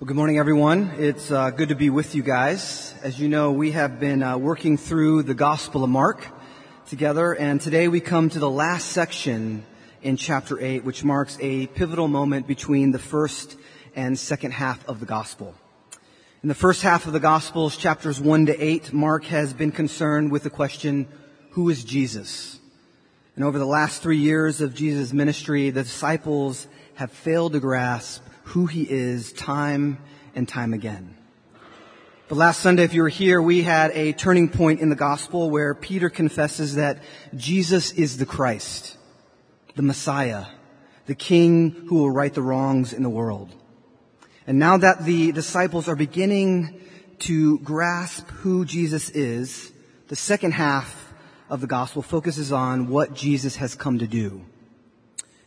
Well, good morning, everyone. It's uh, good to be with you guys. As you know, we have been uh, working through the Gospel of Mark together, and today we come to the last section in chapter 8, which marks a pivotal moment between the first and second half of the Gospel. In the first half of the Gospels, chapters 1 to 8, Mark has been concerned with the question, who is Jesus? And over the last three years of Jesus' ministry, the disciples have failed to grasp who he is time and time again. But last Sunday, if you were here, we had a turning point in the gospel where Peter confesses that Jesus is the Christ, the Messiah, the King who will right the wrongs in the world. And now that the disciples are beginning to grasp who Jesus is, the second half of the gospel focuses on what Jesus has come to do.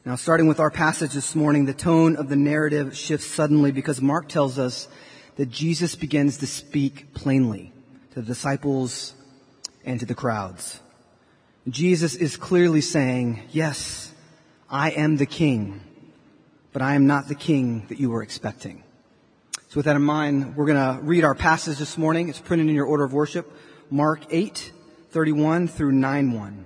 Now, starting with our passage this morning, the tone of the narrative shifts suddenly because Mark tells us that Jesus begins to speak plainly to the disciples and to the crowds. Jesus is clearly saying, yes, I am the king, but I am not the king that you were expecting. So with that in mind, we're going to read our passage this morning. It's printed in your order of worship. Mark 8, 31 through 9, 1.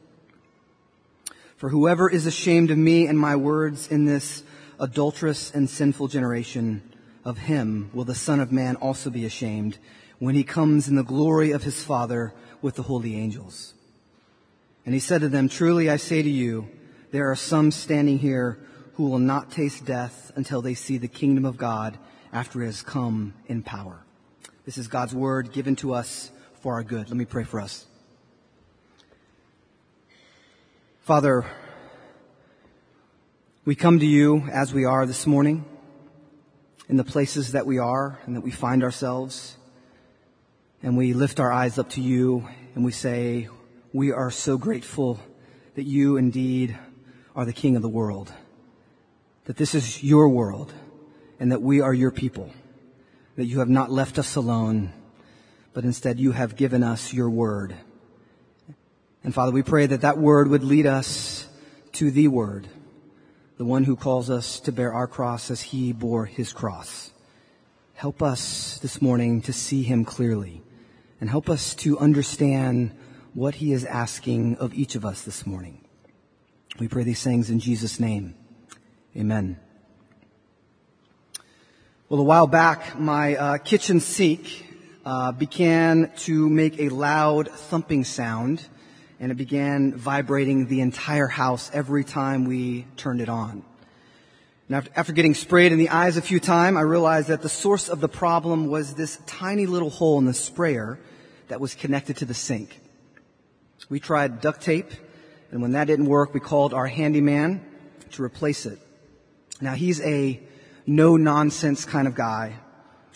For whoever is ashamed of me and my words in this adulterous and sinful generation, of him will the Son of Man also be ashamed when he comes in the glory of his Father with the holy angels. And he said to them, Truly I say to you, there are some standing here who will not taste death until they see the kingdom of God after it has come in power. This is God's word given to us for our good. Let me pray for us. Father, we come to you as we are this morning, in the places that we are and that we find ourselves, and we lift our eyes up to you and we say, we are so grateful that you indeed are the King of the world, that this is your world, and that we are your people, that you have not left us alone, but instead you have given us your word and Father, we pray that that word would lead us to the word, the one who calls us to bear our cross as he bore his cross. Help us this morning to see him clearly and help us to understand what he is asking of each of us this morning. We pray these things in Jesus' name. Amen. Well, a while back, my uh, kitchen sink uh, began to make a loud thumping sound and it began vibrating the entire house every time we turned it on. And after getting sprayed in the eyes a few times, I realized that the source of the problem was this tiny little hole in the sprayer that was connected to the sink. We tried duct tape, and when that didn't work, we called our handyman to replace it. Now he's a no nonsense kind of guy.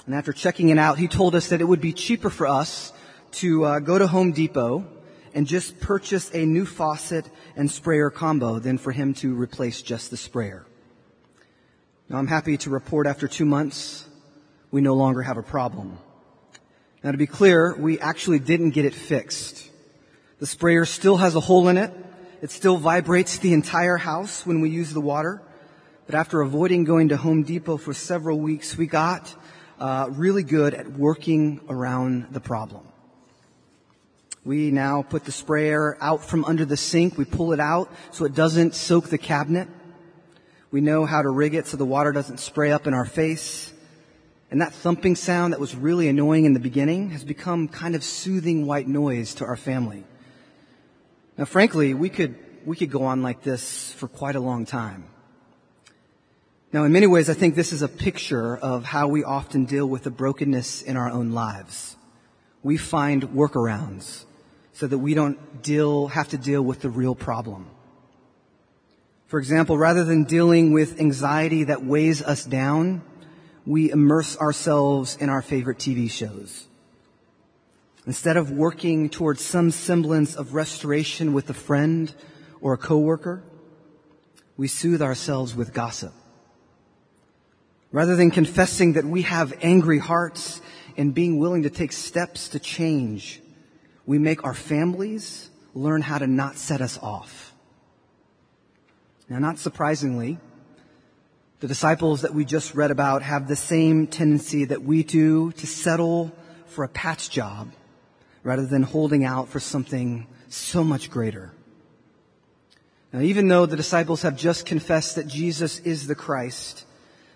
And after checking it out, he told us that it would be cheaper for us to uh, go to Home Depot and just purchase a new faucet and sprayer combo than for him to replace just the sprayer. Now I'm happy to report after two months, we no longer have a problem. Now to be clear, we actually didn't get it fixed. The sprayer still has a hole in it. It still vibrates the entire house when we use the water. But after avoiding going to Home Depot for several weeks, we got uh, really good at working around the problem. We now put the sprayer out from under the sink. We pull it out so it doesn't soak the cabinet. We know how to rig it so the water doesn't spray up in our face. And that thumping sound that was really annoying in the beginning has become kind of soothing white noise to our family. Now frankly, we could, we could go on like this for quite a long time. Now in many ways, I think this is a picture of how we often deal with the brokenness in our own lives. We find workarounds so that we don't deal, have to deal with the real problem. For example, rather than dealing with anxiety that weighs us down, we immerse ourselves in our favorite TV shows. Instead of working towards some semblance of restoration with a friend or a coworker, we soothe ourselves with gossip. Rather than confessing that we have angry hearts and being willing to take steps to change, we make our families learn how to not set us off. Now, not surprisingly, the disciples that we just read about have the same tendency that we do to settle for a patch job rather than holding out for something so much greater. Now, even though the disciples have just confessed that Jesus is the Christ,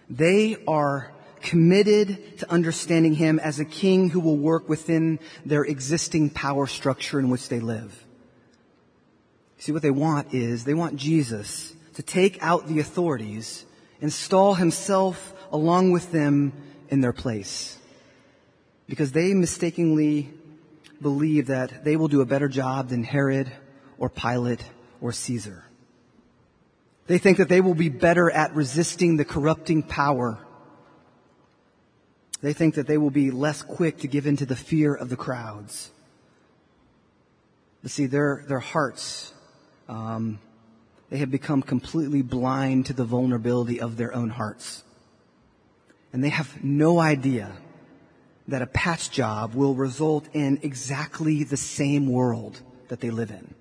they are committed to understanding him as a king who will work within their existing power structure in which they live. See, what they want is they want Jesus to take out the authorities, install himself along with them in their place. Because they mistakenly believe that they will do a better job than Herod or Pilate or Caesar. They think that they will be better at resisting the corrupting power they think that they will be less quick to give in to the fear of the crowds. But see, their, their hearts, um, they have become completely blind to the vulnerability of their own hearts. And they have no idea that a patch job will result in exactly the same world that they live in.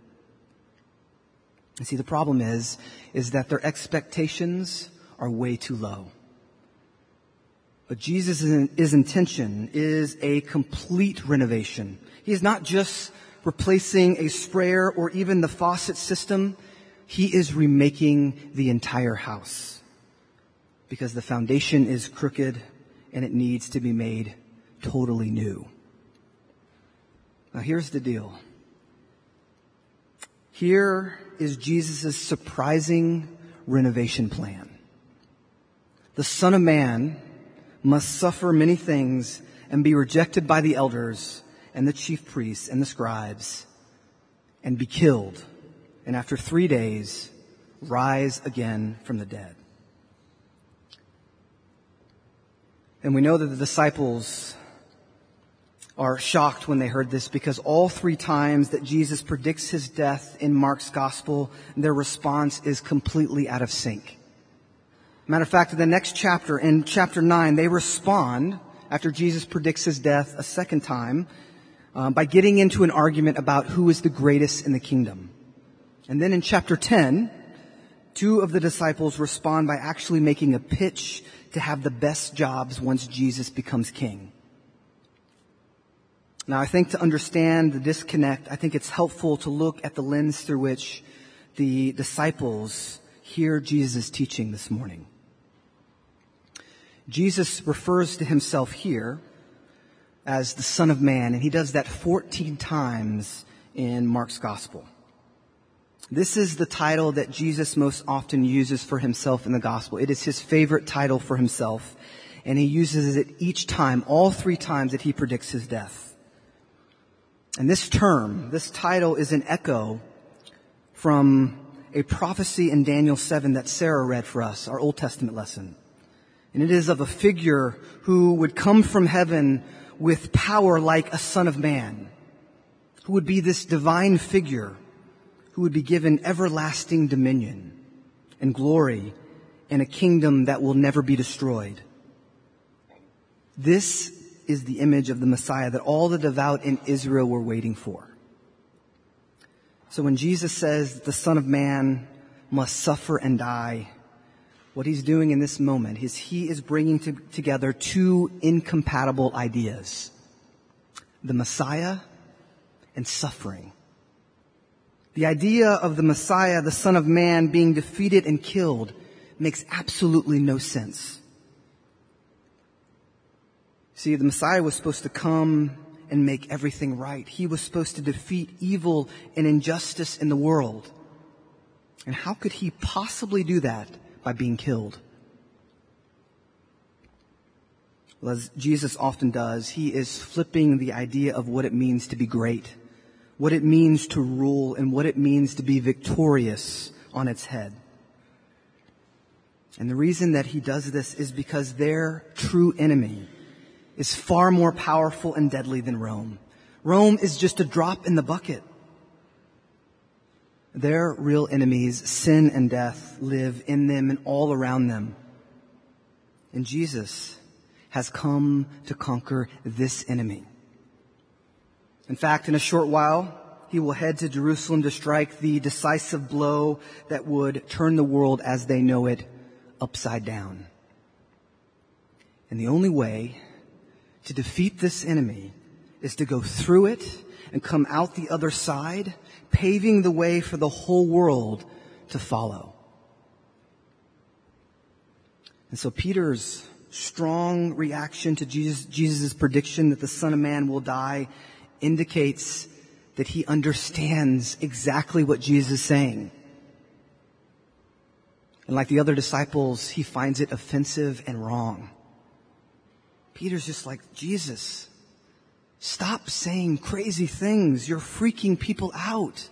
And see, the problem is, is that their expectations are way too low. But Jesus' intention is a complete renovation. He is not just replacing a sprayer or even the faucet system. He is remaking the entire house. Because the foundation is crooked and it needs to be made totally new. Now here's the deal. Here is Jesus' surprising renovation plan. The Son of Man must suffer many things and be rejected by the elders and the chief priests and the scribes and be killed. And after three days, rise again from the dead. And we know that the disciples are shocked when they heard this because all three times that Jesus predicts his death in Mark's gospel, their response is completely out of sync. Matter of fact, in the next chapter, in chapter 9, they respond after Jesus predicts his death a second time um, by getting into an argument about who is the greatest in the kingdom. And then in chapter 10, two of the disciples respond by actually making a pitch to have the best jobs once Jesus becomes king. Now I think to understand the disconnect, I think it's helpful to look at the lens through which the disciples hear Jesus' teaching this morning. Jesus refers to himself here as the Son of Man, and he does that 14 times in Mark's Gospel. This is the title that Jesus most often uses for himself in the Gospel. It is his favorite title for himself, and he uses it each time, all three times that he predicts his death. And this term, this title is an echo from a prophecy in Daniel 7 that Sarah read for us, our Old Testament lesson. And it is of a figure who would come from heaven with power like a son of man, who would be this divine figure, who would be given everlasting dominion and glory and a kingdom that will never be destroyed. This is the image of the Messiah that all the devout in Israel were waiting for. So when Jesus says the Son of Man must suffer and die, what he's doing in this moment is he is bringing to, together two incompatible ideas. The Messiah and suffering. The idea of the Messiah, the Son of Man, being defeated and killed makes absolutely no sense. See, the Messiah was supposed to come and make everything right. He was supposed to defeat evil and injustice in the world. And how could he possibly do that by being killed? Well, as Jesus often does, he is flipping the idea of what it means to be great, what it means to rule, and what it means to be victorious on its head. And the reason that he does this is because their true enemy is far more powerful and deadly than Rome. Rome is just a drop in the bucket. Their real enemies, sin and death, live in them and all around them. And Jesus has come to conquer this enemy. In fact, in a short while, he will head to Jerusalem to strike the decisive blow that would turn the world as they know it upside down. And the only way to defeat this enemy is to go through it and come out the other side, paving the way for the whole world to follow. And so Peter's strong reaction to Jesus, Jesus' prediction that the Son of Man will die indicates that he understands exactly what Jesus is saying. And like the other disciples, he finds it offensive and wrong. Peter's just like, Jesus, stop saying crazy things. You're freaking people out.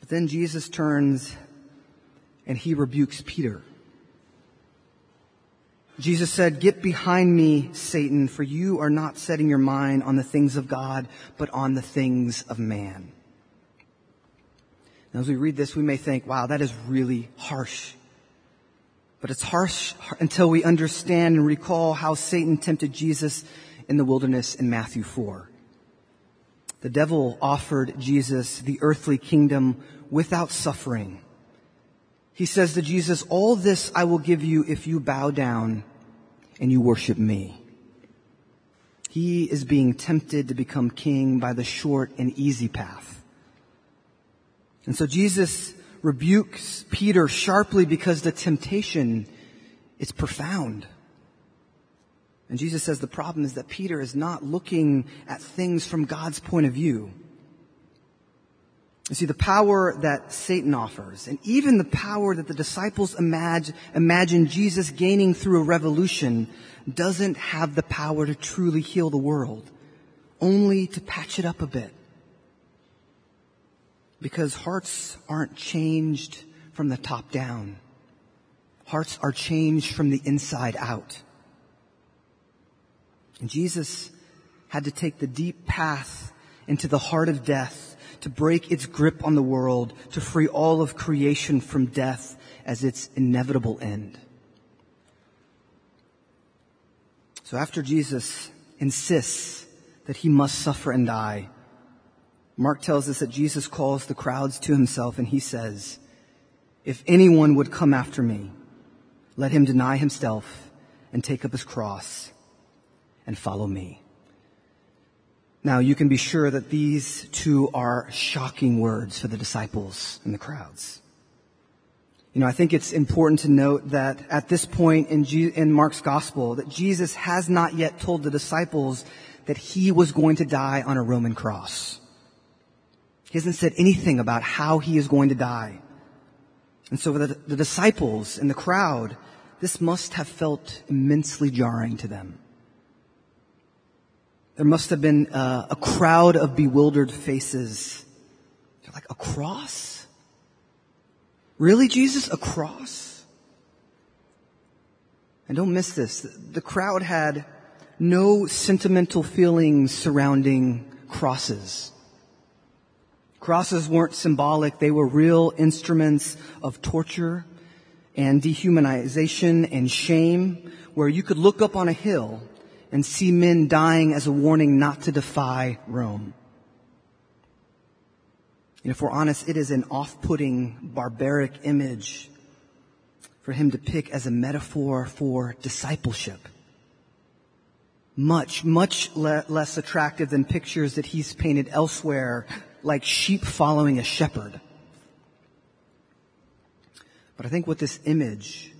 But then Jesus turns and he rebukes Peter. Jesus said, Get behind me, Satan, for you are not setting your mind on the things of God, but on the things of man. Now, as we read this, we may think, wow, that is really harsh. But it's harsh until we understand and recall how Satan tempted Jesus in the wilderness in Matthew 4. The devil offered Jesus the earthly kingdom without suffering. He says to Jesus, all this I will give you if you bow down and you worship me. He is being tempted to become king by the short and easy path. And so Jesus rebukes Peter sharply because the temptation is profound. And Jesus says the problem is that Peter is not looking at things from God's point of view. You see, the power that Satan offers, and even the power that the disciples imagine, imagine Jesus gaining through a revolution, doesn't have the power to truly heal the world, only to patch it up a bit. Because hearts aren't changed from the top down. Hearts are changed from the inside out. And Jesus had to take the deep path into the heart of death to break its grip on the world, to free all of creation from death as its inevitable end. So after Jesus insists that he must suffer and die, Mark tells us that Jesus calls the crowds to himself and he says, if anyone would come after me, let him deny himself and take up his cross and follow me. Now you can be sure that these two are shocking words for the disciples and the crowds. You know, I think it's important to note that at this point in, in Mark's gospel, that Jesus has not yet told the disciples that he was going to die on a Roman cross. He hasn't said anything about how he is going to die. And so for the, the disciples and the crowd, this must have felt immensely jarring to them. There must have been a crowd of bewildered faces. They're like, a cross? Really, Jesus? A cross? And don't miss this. The crowd had no sentimental feelings surrounding crosses. Crosses weren't symbolic. They were real instruments of torture and dehumanization and shame where you could look up on a hill and see men dying as a warning not to defy Rome. And if we're honest, it is an off-putting, barbaric image for him to pick as a metaphor for discipleship. Much, much le- less attractive than pictures that he's painted elsewhere, like sheep following a shepherd. But I think what this image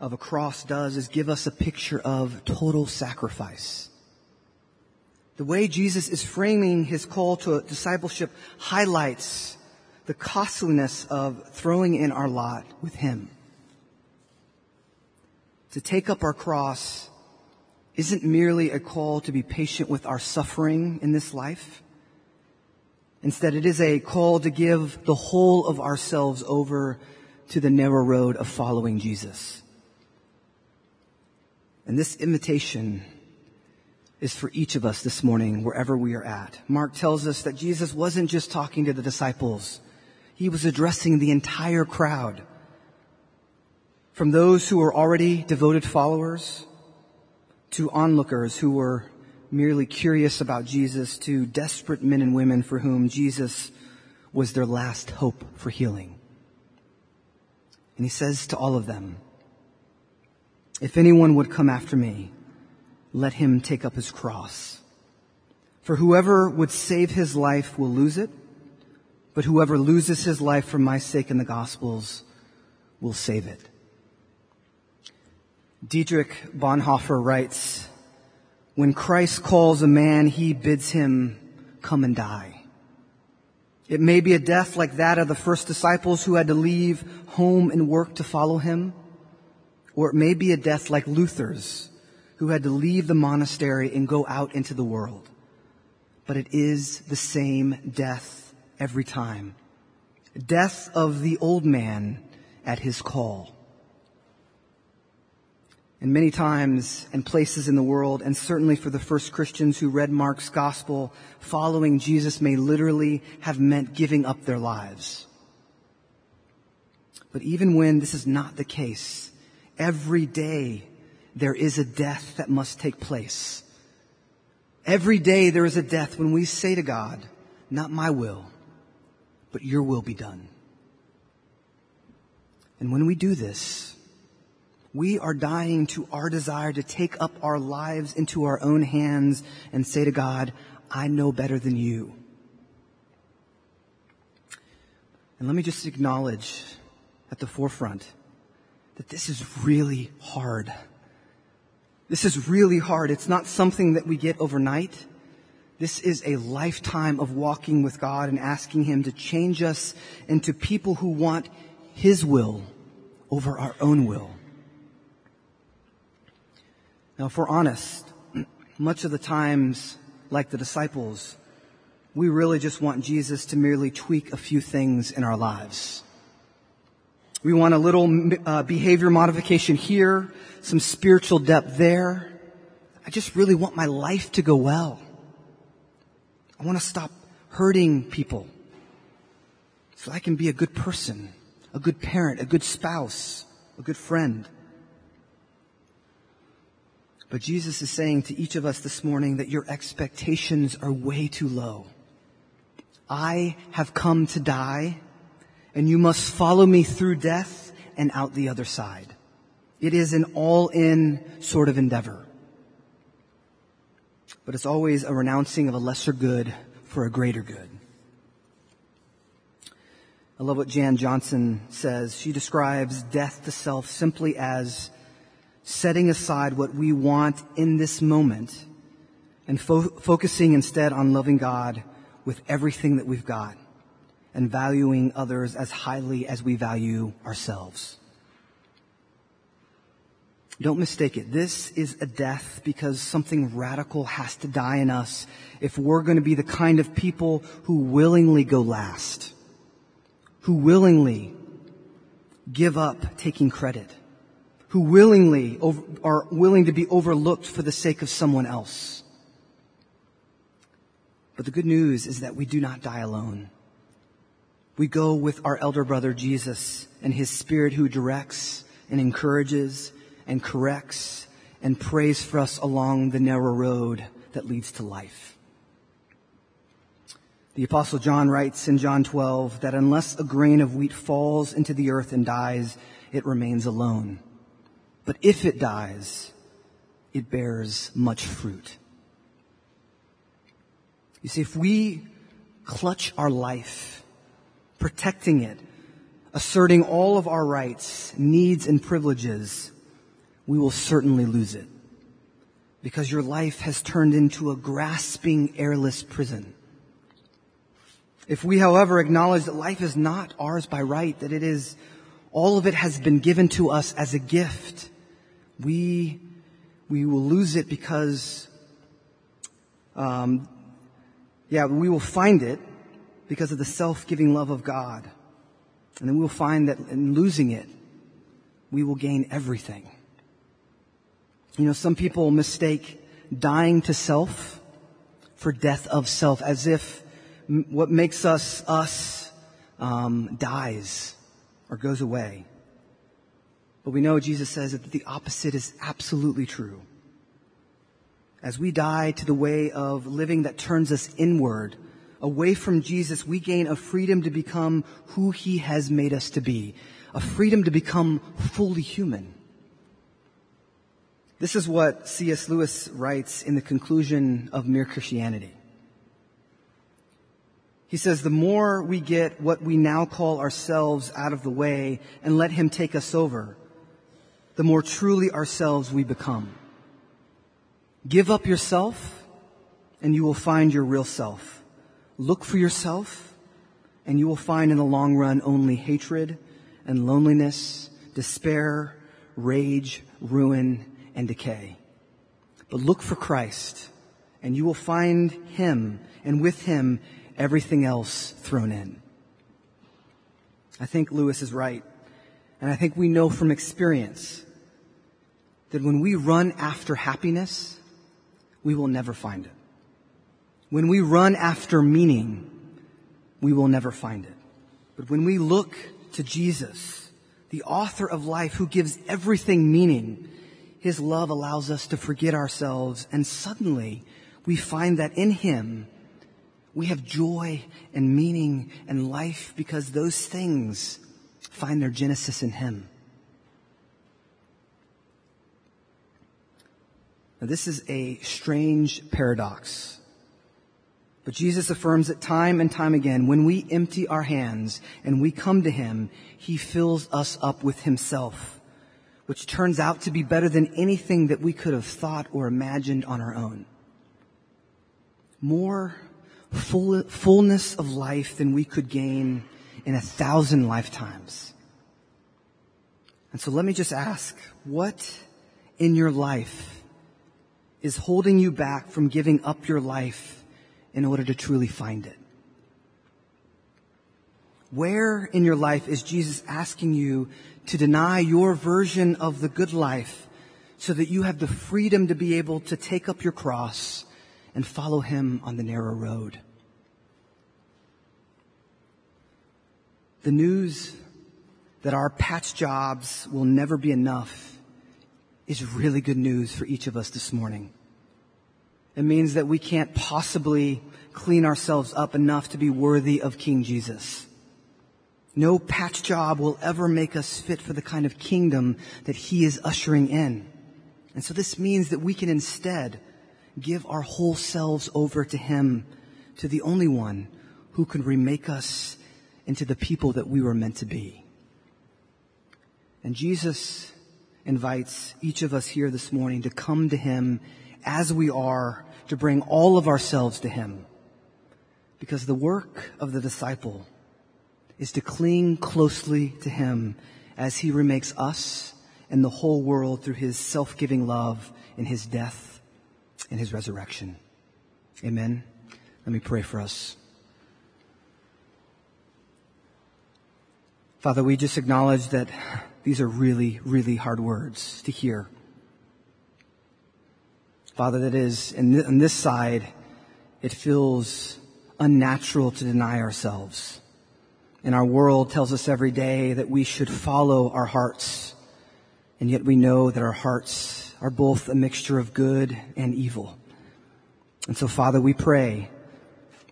of a cross does is give us a picture of total sacrifice. The way Jesus is framing his call to discipleship highlights the costliness of throwing in our lot with him. To take up our cross isn't merely a call to be patient with our suffering in this life. Instead, it is a call to give the whole of ourselves over to the narrow road of following Jesus. And this invitation is for each of us this morning, wherever we are at. Mark tells us that Jesus wasn't just talking to the disciples. He was addressing the entire crowd. From those who were already devoted followers to onlookers who were merely curious about Jesus to desperate men and women for whom Jesus was their last hope for healing. And he says to all of them, if anyone would come after me, let him take up his cross. For whoever would save his life will lose it, but whoever loses his life for my sake in the gospels will save it. Dietrich Bonhoeffer writes, when Christ calls a man, he bids him come and die. It may be a death like that of the first disciples who had to leave home and work to follow him. Or it may be a death like Luther's who had to leave the monastery and go out into the world. But it is the same death every time. Death of the old man at his call. And many times and places in the world, and certainly for the first Christians who read Mark's gospel, following Jesus may literally have meant giving up their lives. But even when this is not the case, every day there is a death that must take place. Every day there is a death when we say to God, not my will, but your will be done. And when we do this, we are dying to our desire to take up our lives into our own hands and say to God, I know better than you. And let me just acknowledge at the forefront that this is really hard. This is really hard. It's not something that we get overnight. This is a lifetime of walking with God and asking Him to change us into people who want His will over our own will. Now, if we're honest, much of the times, like the disciples, we really just want Jesus to merely tweak a few things in our lives. We want a little uh, behavior modification here, some spiritual depth there. I just really want my life to go well. I want to stop hurting people so I can be a good person, a good parent, a good spouse, a good friend. But Jesus is saying to each of us this morning that your expectations are way too low. I have come to die and you must follow me through death and out the other side. It is an all-in sort of endeavor. But it's always a renouncing of a lesser good for a greater good. I love what Jan Johnson says. She describes death to self simply as setting aside what we want in this moment and fo- focusing instead on loving God with everything that we've got and valuing others as highly as we value ourselves. Don't mistake it. This is a death because something radical has to die in us if we're going to be the kind of people who willingly go last, who willingly give up taking credit, who willingly over, are willing to be overlooked for the sake of someone else. But the good news is that we do not die alone. We go with our elder brother Jesus and his spirit who directs and encourages and corrects and prays for us along the narrow road that leads to life. The apostle John writes in John 12 that unless a grain of wheat falls into the earth and dies, it remains alone. But if it dies, it bears much fruit. You see, if we clutch our life, protecting it, asserting all of our rights, needs, and privileges, we will certainly lose it. Because your life has turned into a grasping, airless prison. If we, however, acknowledge that life is not ours by right, that it is, all of it has been given to us as a gift, we, we will lose it because, um, yeah, we will find it because of the self-giving love of God. And then we'll find that in losing it, we will gain everything. You know, some people mistake dying to self for death of self as if what makes us us um, dies or goes away. But we know Jesus says that the opposite is absolutely true. As we die to the way of living that turns us inward, away from Jesus, we gain a freedom to become who he has made us to be, a freedom to become fully human. This is what C.S. Lewis writes in the conclusion of Mere Christianity. He says, the more we get what we now call ourselves out of the way and let Him take us over, the more truly ourselves we become. Give up yourself and you will find your real self. Look for yourself and you will find in the long run only hatred and loneliness, despair, rage, ruin, and decay. But look for Christ and you will find Him and with Him everything else thrown in. I think Lewis is right. And I think we know from experience that when we run after happiness, we will never find it. When we run after meaning, we will never find it. But when we look to Jesus, the author of life who gives everything meaning, his love allows us to forget ourselves and suddenly we find that in him we have joy and meaning and life because those things find their genesis in Him. Now, this is a strange paradox. But Jesus affirms that time and time again, when we empty our hands and we come to Him, He fills us up with Himself, which turns out to be better than anything that we could have thought or imagined on our own. More full, fullness of life than we could gain in a thousand lifetimes. And so let me just ask, what in your life is holding you back from giving up your life in order to truly find it? Where in your life is Jesus asking you to deny your version of the good life so that you have the freedom to be able to take up your cross and follow him on the narrow road. The news that our patch jobs will never be enough is really good news for each of us this morning. It means that we can't possibly clean ourselves up enough to be worthy of King Jesus. No patch job will ever make us fit for the kind of kingdom that he is ushering in. And so this means that we can instead give our whole selves over to Him, to the only one who can remake us into the people that we were meant to be. And Jesus invites each of us here this morning to come to Him as we are, to bring all of ourselves to Him. Because the work of the disciple is to cling closely to Him as He remakes us and the whole world through His self-giving love in His death in his resurrection. Amen. Let me pray for us. Father, we just acknowledge that these are really, really hard words to hear. Father, that is, on this side, it feels unnatural to deny ourselves. And our world tells us every day that we should follow our hearts. And yet we know that our hearts are both a mixture of good and evil. And so, Father, we pray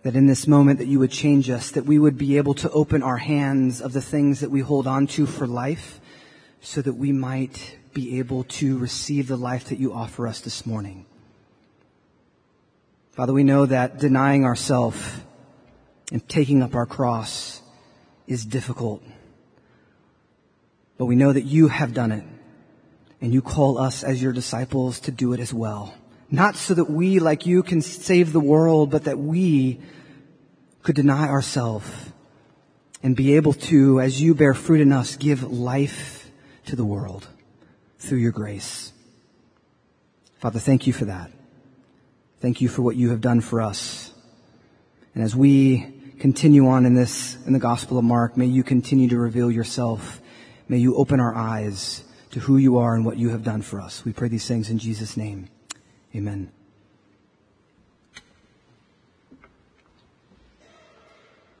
that in this moment that you would change us, that we would be able to open our hands of the things that we hold on to for life so that we might be able to receive the life that you offer us this morning. Father, we know that denying ourselves and taking up our cross is difficult. but we know that you have done it. And you call us as your disciples to do it as well. Not so that we, like you, can save the world, but that we could deny ourselves and be able to, as you bear fruit in us, give life to the world through your grace. Father, thank you for that. Thank you for what you have done for us. And as we continue on in this, in the Gospel of Mark, may you continue to reveal yourself. May you open our eyes to who you are and what you have done for us. We pray these things in Jesus' name. Amen.